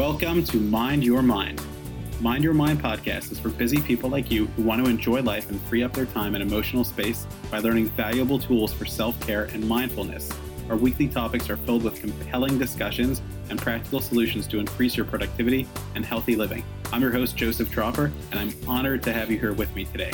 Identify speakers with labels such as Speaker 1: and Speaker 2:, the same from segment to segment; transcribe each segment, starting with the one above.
Speaker 1: Welcome to Mind Your Mind. Mind Your Mind podcast is for busy people like you who want to enjoy life and free up their time and emotional space by learning valuable tools for self care and mindfulness. Our weekly topics are filled with compelling discussions and practical solutions to increase your productivity and healthy living. I'm your host, Joseph Tropper, and I'm honored to have you here with me today.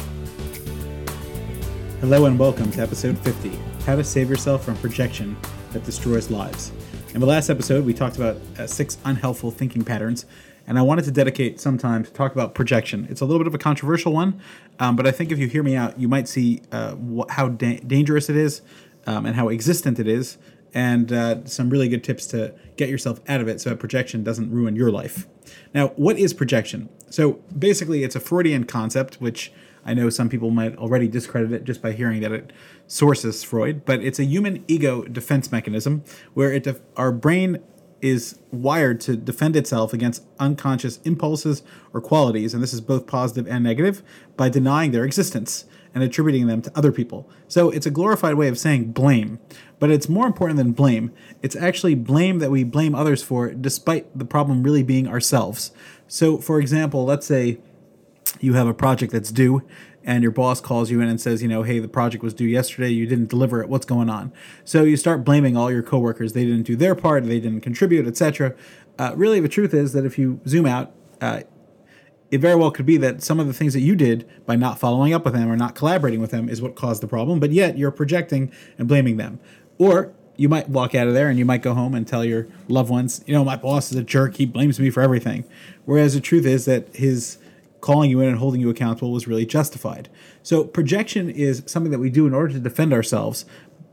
Speaker 2: Hello and welcome to episode 50 How to Save Yourself from Projection That Destroys Lives. In the last episode, we talked about uh, six unhelpful thinking patterns and I wanted to dedicate some time to talk about projection. It's a little bit of a controversial one, um, but I think if you hear me out, you might see uh, wh- how da- dangerous it is um, and how existent it is, and uh, some really good tips to get yourself out of it so that projection doesn't ruin your life. Now, what is projection? So basically, it's a Freudian concept, which I know some people might already discredit it just by hearing that it sources Freud, but it's a human ego defense mechanism where it def- our brain is wired to defend itself against unconscious impulses or qualities, and this is both positive and negative, by denying their existence and attributing them to other people. So it's a glorified way of saying blame, but it's more important than blame. It's actually blame that we blame others for, despite the problem really being ourselves. So, for example, let's say you have a project that's due and your boss calls you in and says, you know, hey, the project was due yesterday, you didn't deliver it, what's going on? So you start blaming all your coworkers. They didn't do their part, they didn't contribute, etc. Uh, really, the truth is that if you zoom out, uh, it very well could be that some of the things that you did by not following up with them or not collaborating with them is what caused the problem, but yet you're projecting and blaming them. Or you might walk out of there and you might go home and tell your loved ones, you know, my boss is a jerk, he blames me for everything. Whereas the truth is that his calling you in and holding you accountable was really justified. So projection is something that we do in order to defend ourselves,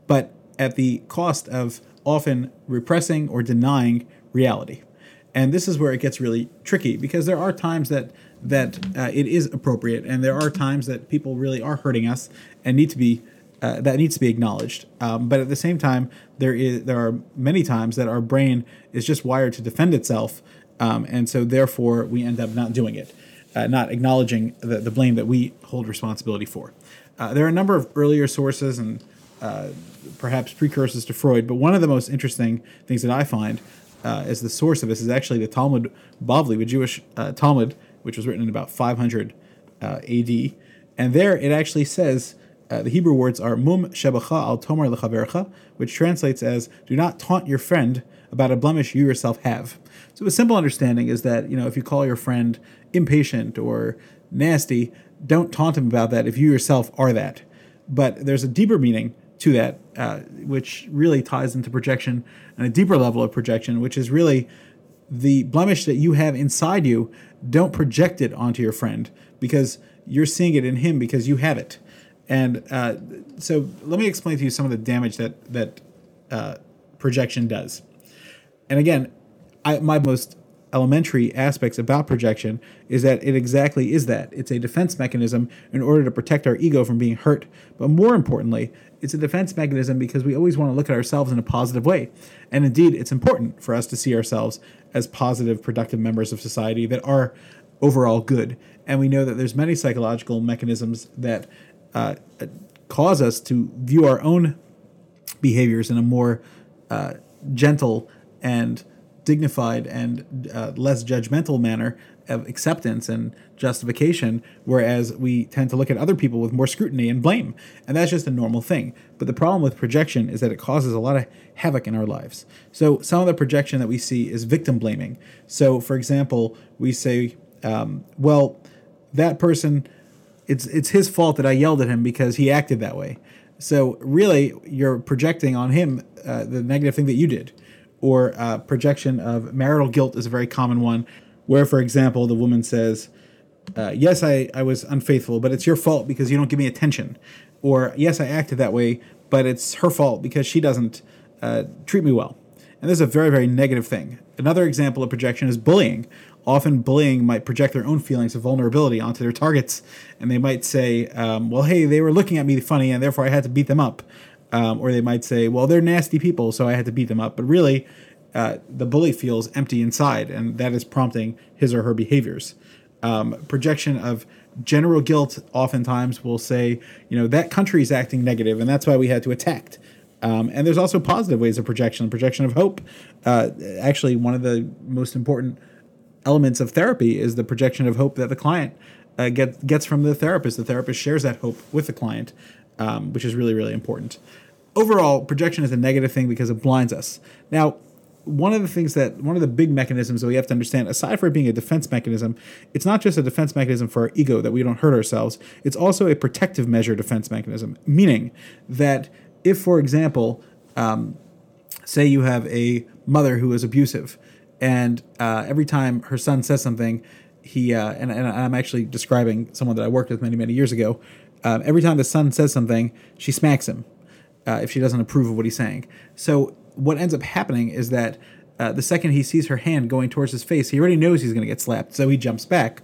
Speaker 2: but at the cost of often repressing or denying reality. And this is where it gets really tricky because there are times that that uh, it is appropriate, and there are times that people really are hurting us and need to be uh, that needs to be acknowledged. Um, but at the same time, there is there are many times that our brain is just wired to defend itself, um, and so therefore we end up not doing it uh, not acknowledging the, the blame that we hold responsibility for. Uh, there are a number of earlier sources and uh, perhaps precursors to Freud, but one of the most interesting things that I find uh, as the source of this is actually the Talmud Bavli, the Jewish uh, Talmud, which was written in about 500 uh, AD. And there it actually says, the Hebrew words are mum shebacha al tomar lechavercha, which translates as "Do not taunt your friend about a blemish you yourself have." So a simple understanding is that you know if you call your friend impatient or nasty, don't taunt him about that if you yourself are that. But there's a deeper meaning to that, uh, which really ties into projection and a deeper level of projection, which is really the blemish that you have inside you. Don't project it onto your friend because you're seeing it in him because you have it. And uh, so let me explain to you some of the damage that that uh, projection does. And again, I, my most elementary aspects about projection is that it exactly is that. It's a defense mechanism in order to protect our ego from being hurt. But more importantly, it's a defense mechanism because we always want to look at ourselves in a positive way. And indeed, it's important for us to see ourselves as positive, productive members of society that are overall good. And we know that there's many psychological mechanisms that uh, cause us to view our own behaviors in a more uh, gentle and dignified and uh, less judgmental manner of acceptance and justification, whereas we tend to look at other people with more scrutiny and blame. And that's just a normal thing. But the problem with projection is that it causes a lot of havoc in our lives. So, some of the projection that we see is victim blaming. So, for example, we say, um, well, that person, it's, it's his fault that I yelled at him because he acted that way. So, really, you're projecting on him uh, the negative thing that you did or uh, projection of marital guilt is a very common one, where, for example, the woman says, uh, Yes, I, I was unfaithful, but it's your fault because you don't give me attention. Or, Yes, I acted that way, but it's her fault because she doesn't uh, treat me well. And this is a very, very negative thing. Another example of projection is bullying. Often, bullying might project their own feelings of vulnerability onto their targets, and they might say, um, Well, hey, they were looking at me funny, and therefore I had to beat them up. Um, or they might say, well, they're nasty people, so I had to beat them up. But really, uh, the bully feels empty inside, and that is prompting his or her behaviors. Um, projection of general guilt oftentimes will say, you know, that country is acting negative, and that's why we had to attack. Um, and there's also positive ways of projection, projection of hope. Uh, actually, one of the most important elements of therapy is the projection of hope that the client uh, get, gets from the therapist. The therapist shares that hope with the client, um, which is really, really important. Overall, projection is a negative thing because it blinds us. Now, one of the things that one of the big mechanisms that we have to understand, aside from it being a defense mechanism, it's not just a defense mechanism for our ego that we don't hurt ourselves. It's also a protective measure defense mechanism, meaning that if, for example, um, say you have a mother who is abusive, and uh, every time her son says something, he uh, and, and I'm actually describing someone that I worked with many many years ago. Um, every time the son says something, she smacks him uh, if she doesn't approve of what he's saying. So what ends up happening is that uh, the second he sees her hand going towards his face, he already knows he's going to get slapped, so he jumps back.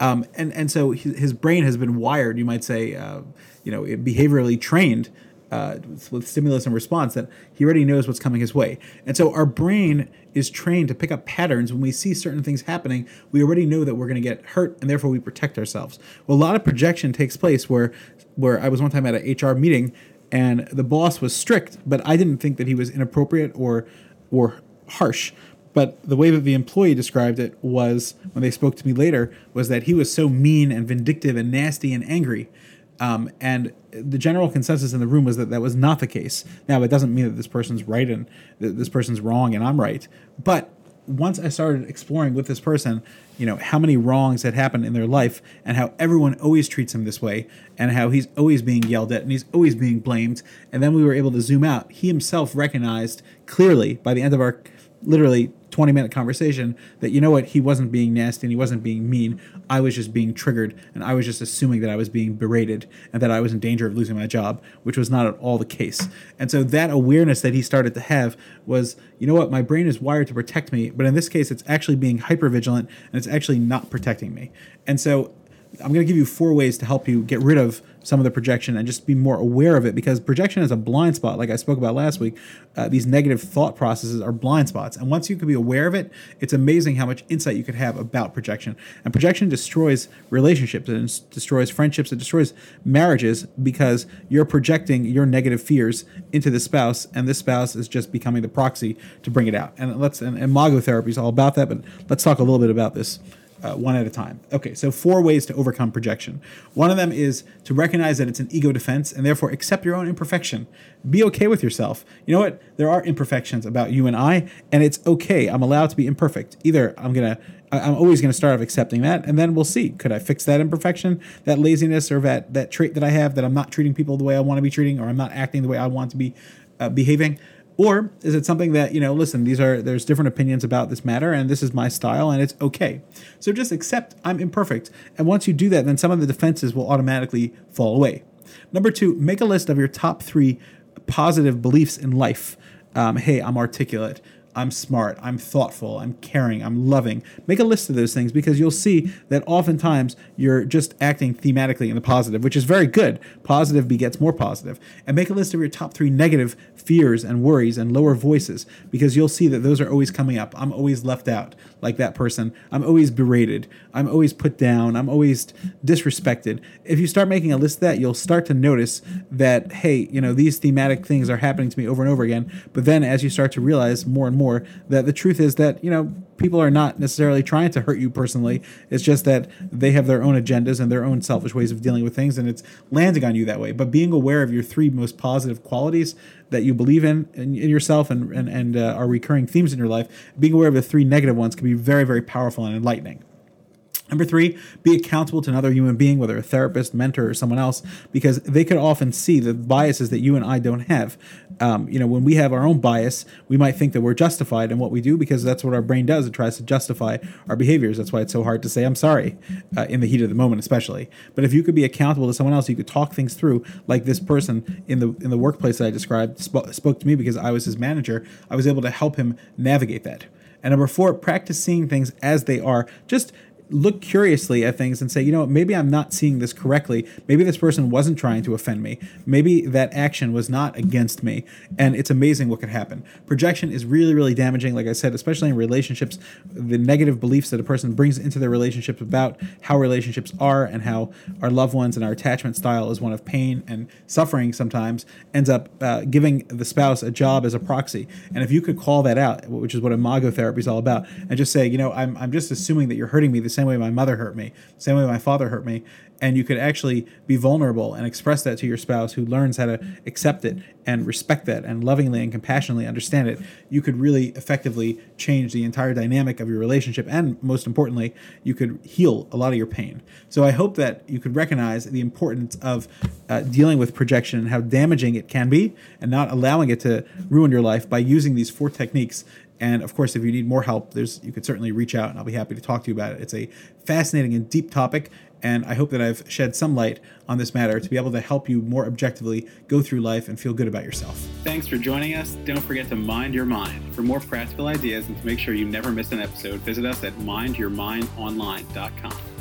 Speaker 2: Um, and and so his brain has been wired, you might say, uh, you know, behaviorally trained uh, with stimulus and response that he already knows what's coming his way. And so our brain is trained to pick up patterns when we see certain things happening. We already know that we're going to get hurt, and therefore we protect ourselves. Well, a lot of projection takes place where where I was one time at an HR meeting and the boss was strict, but I didn't think that he was inappropriate or or harsh. But the way that the employee described it was when they spoke to me later was that he was so mean and vindictive and nasty and angry. Um, and the general consensus in the room was that that was not the case. Now, it doesn't mean that this person's right and that this person's wrong and I'm right. But once I started exploring with this person, you know, how many wrongs had happened in their life and how everyone always treats him this way and how he's always being yelled at and he's always being blamed. And then we were able to zoom out. He himself recognized clearly by the end of our literally 20 minute conversation that you know what he wasn't being nasty and he wasn't being mean. I was just being triggered and i was just assuming that i was being berated and that i was in danger of losing my job which was not at all the case. And so that awareness that he started to have was you know what my brain is wired to protect me but in this case it's actually being hyper vigilant and it's actually not protecting me. And so I'm going to give you four ways to help you get rid of some of the projection and just be more aware of it because projection is a blind spot, like I spoke about last week. Uh, these negative thought processes are blind spots. And once you can be aware of it, it's amazing how much insight you could have about projection. And projection destroys relationships, it destroys friendships, it destroys marriages because you're projecting your negative fears into the spouse, and this spouse is just becoming the proxy to bring it out. And let's, and, and Imago therapy is all about that, but let's talk a little bit about this uh, one at a time. Okay, so four ways to overcome projection. One of them is to recognize that it's an ego defense and therefore accept your own imperfection. Be okay with yourself. You know what? There are imperfections about you and I, and it's okay. I'm allowed to be imperfect. Either I'm gonna, I'm always gonna start off accepting that, and then we'll see. Could I fix that imperfection, that laziness, or that that trait that I have that I'm not treating people the way I want to be treating, or I'm not acting the way I want to be uh, behaving? Or is it something that, you know, listen, these are there's different opinions about this matter and this is my style and it's okay. So just accept I'm imperfect. And once you do that, then some of the defenses will automatically fall away. Number two, make a list of your top three positive beliefs in life. Um, hey, I'm articulate. I'm smart, I'm thoughtful, I'm caring, I'm loving. Make a list of those things because you'll see that oftentimes you're just acting thematically in the positive, which is very good. Positive begets more positive. And make a list of your top three negative fears and worries and lower voices because you'll see that those are always coming up. I'm always left out like that person. I'm always berated. I'm always put down. I'm always disrespected. If you start making a list of that, you'll start to notice that, hey, you know, these thematic things are happening to me over and over again. But then as you start to realize more and more, more that the truth is that you know people are not necessarily trying to hurt you personally. It's just that they have their own agendas and their own selfish ways of dealing with things and it's landing on you that way. But being aware of your three most positive qualities that you believe in in, in yourself and and, and uh, are recurring themes in your life being aware of the three negative ones can be very very powerful and enlightening Number three, be accountable to another human being, whether a therapist, mentor, or someone else, because they could often see the biases that you and I don't have. Um, you know, when we have our own bias, we might think that we're justified in what we do because that's what our brain does. It tries to justify our behaviors. That's why it's so hard to say I'm sorry uh, in the heat of the moment, especially. But if you could be accountable to someone else, you could talk things through, like this person in the in the workplace that I described sp- spoke to me because I was his manager. I was able to help him navigate that. And number four, practice seeing things as they are. Just look curiously at things and say, you know, maybe I'm not seeing this correctly. Maybe this person wasn't trying to offend me. Maybe that action was not against me. And it's amazing what could happen. Projection is really, really damaging, like I said, especially in relationships. The negative beliefs that a person brings into their relationships about how relationships are and how our loved ones and our attachment style is one of pain and suffering sometimes ends up uh, giving the spouse a job as a proxy. And if you could call that out, which is what imago therapy is all about, and just say, you know, I'm, I'm just assuming that you're hurting me the same way my mother hurt me, same way my father hurt me, and you could actually be vulnerable and express that to your spouse who learns how to accept it and respect that and lovingly and compassionately understand it, you could really effectively change the entire dynamic of your relationship. And most importantly, you could heal a lot of your pain. So I hope that you could recognize the importance of uh, dealing with projection and how damaging it can be and not allowing it to ruin your life by using these four techniques and of course, if you need more help, there's you could certainly reach out, and I'll be happy to talk to you about it. It's a fascinating and deep topic, and I hope that I've shed some light on this matter to be able to help you more objectively go through life and feel good about yourself.
Speaker 1: Thanks for joining us. Don't forget to mind your mind. For more practical ideas and to make sure you never miss an episode, visit us at mindyourmindonline.com.